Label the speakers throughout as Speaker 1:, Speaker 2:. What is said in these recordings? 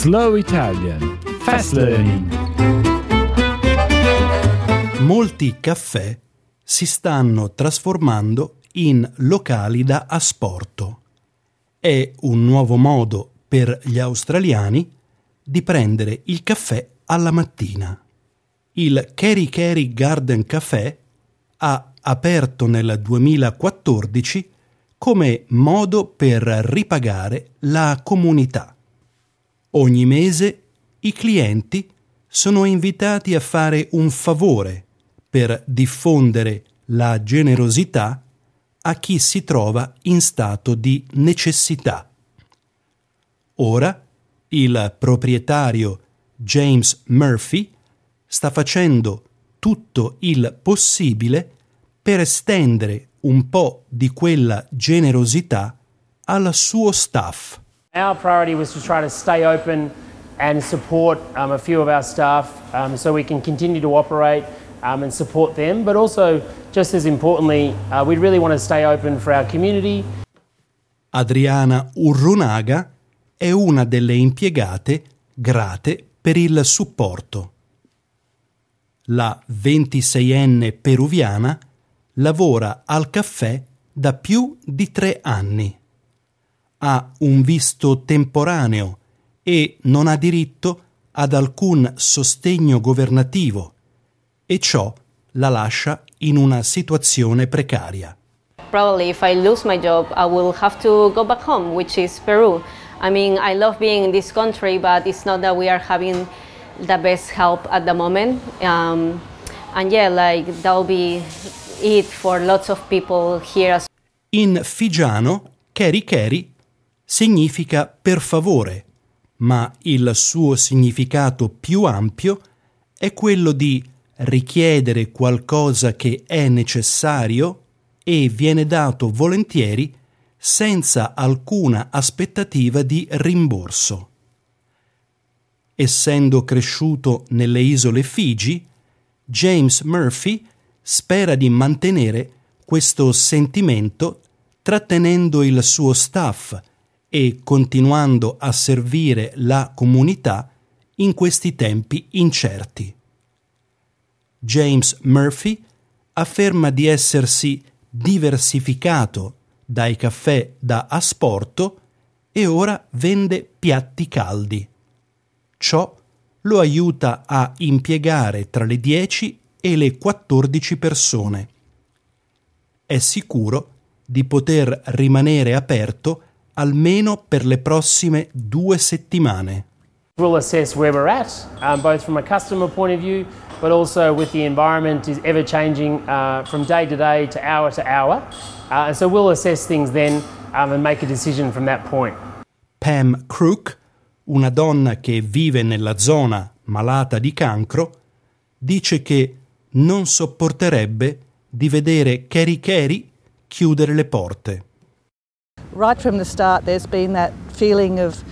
Speaker 1: Slow Italian Fast Learning
Speaker 2: Molti caffè si stanno trasformando in locali da asporto. È un nuovo modo per gli australiani di prendere il caffè alla mattina. Il Kerry Kerry Garden Café ha aperto nel 2014 come modo per ripagare la comunità. Ogni mese i clienti sono invitati a fare un favore per diffondere la generosità a chi si trova in stato di necessità. Ora il proprietario James Murphy sta facendo tutto il possibile per estendere un po' di quella generosità al suo staff.
Speaker 3: Our priority was to try to stay open and support um, a few of our staff um, so we can continue to operate um, and support them, but also, just as importantly, uh, we really want to stay open for our community.
Speaker 2: Adriana Urrunaga è una delle impiegate grate per il supporto. La 26enne peruviana lavora al caffè da più di tre anni. Ha un visto temporaneo e non ha diritto ad alcun sostegno governativo e ciò la lascia in una situazione precaria.
Speaker 4: Probably if I lose my job, I will have to go back home, which is Peru. I mean, I love being in this country, but it's not that we are having the best help at the moment. Um, and yeah, like that'll be it for lots of people here
Speaker 2: In figiano, Keri Keri significa per favore, ma il suo significato più ampio è quello di richiedere qualcosa che è necessario e viene dato volentieri senza alcuna aspettativa di rimborso. Essendo cresciuto nelle isole Figi, James Murphy spera di mantenere questo sentimento trattenendo il suo staff e continuando a servire la comunità in questi tempi incerti. James Murphy afferma di essersi diversificato dai caffè da asporto e ora vende piatti caldi. Ciò lo aiuta a impiegare tra le 10 e le 14 persone. È sicuro di poter rimanere aperto almeno per le prossime due settimane.
Speaker 3: We'll assess where we're at, um, both from a customer point of view, but also with the environment is ever changing uh, from day to day to hour to hour. Uh, and so we'll assess things then um, and make a decision from that point.
Speaker 2: Pam Crook, una donna che vive nella zona malata di cancro, dice che non sopporterebbe di vedere Kerry Kerry chiudere le porte.
Speaker 5: Right from the start, there's been that feeling of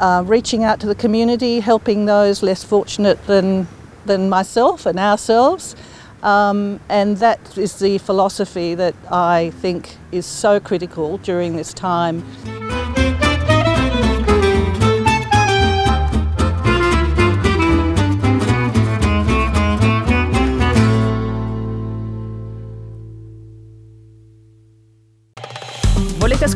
Speaker 5: uh, reaching out to the community, helping those less fortunate than, than myself and ourselves. Um, and that is the philosophy that I think is so critical during this time.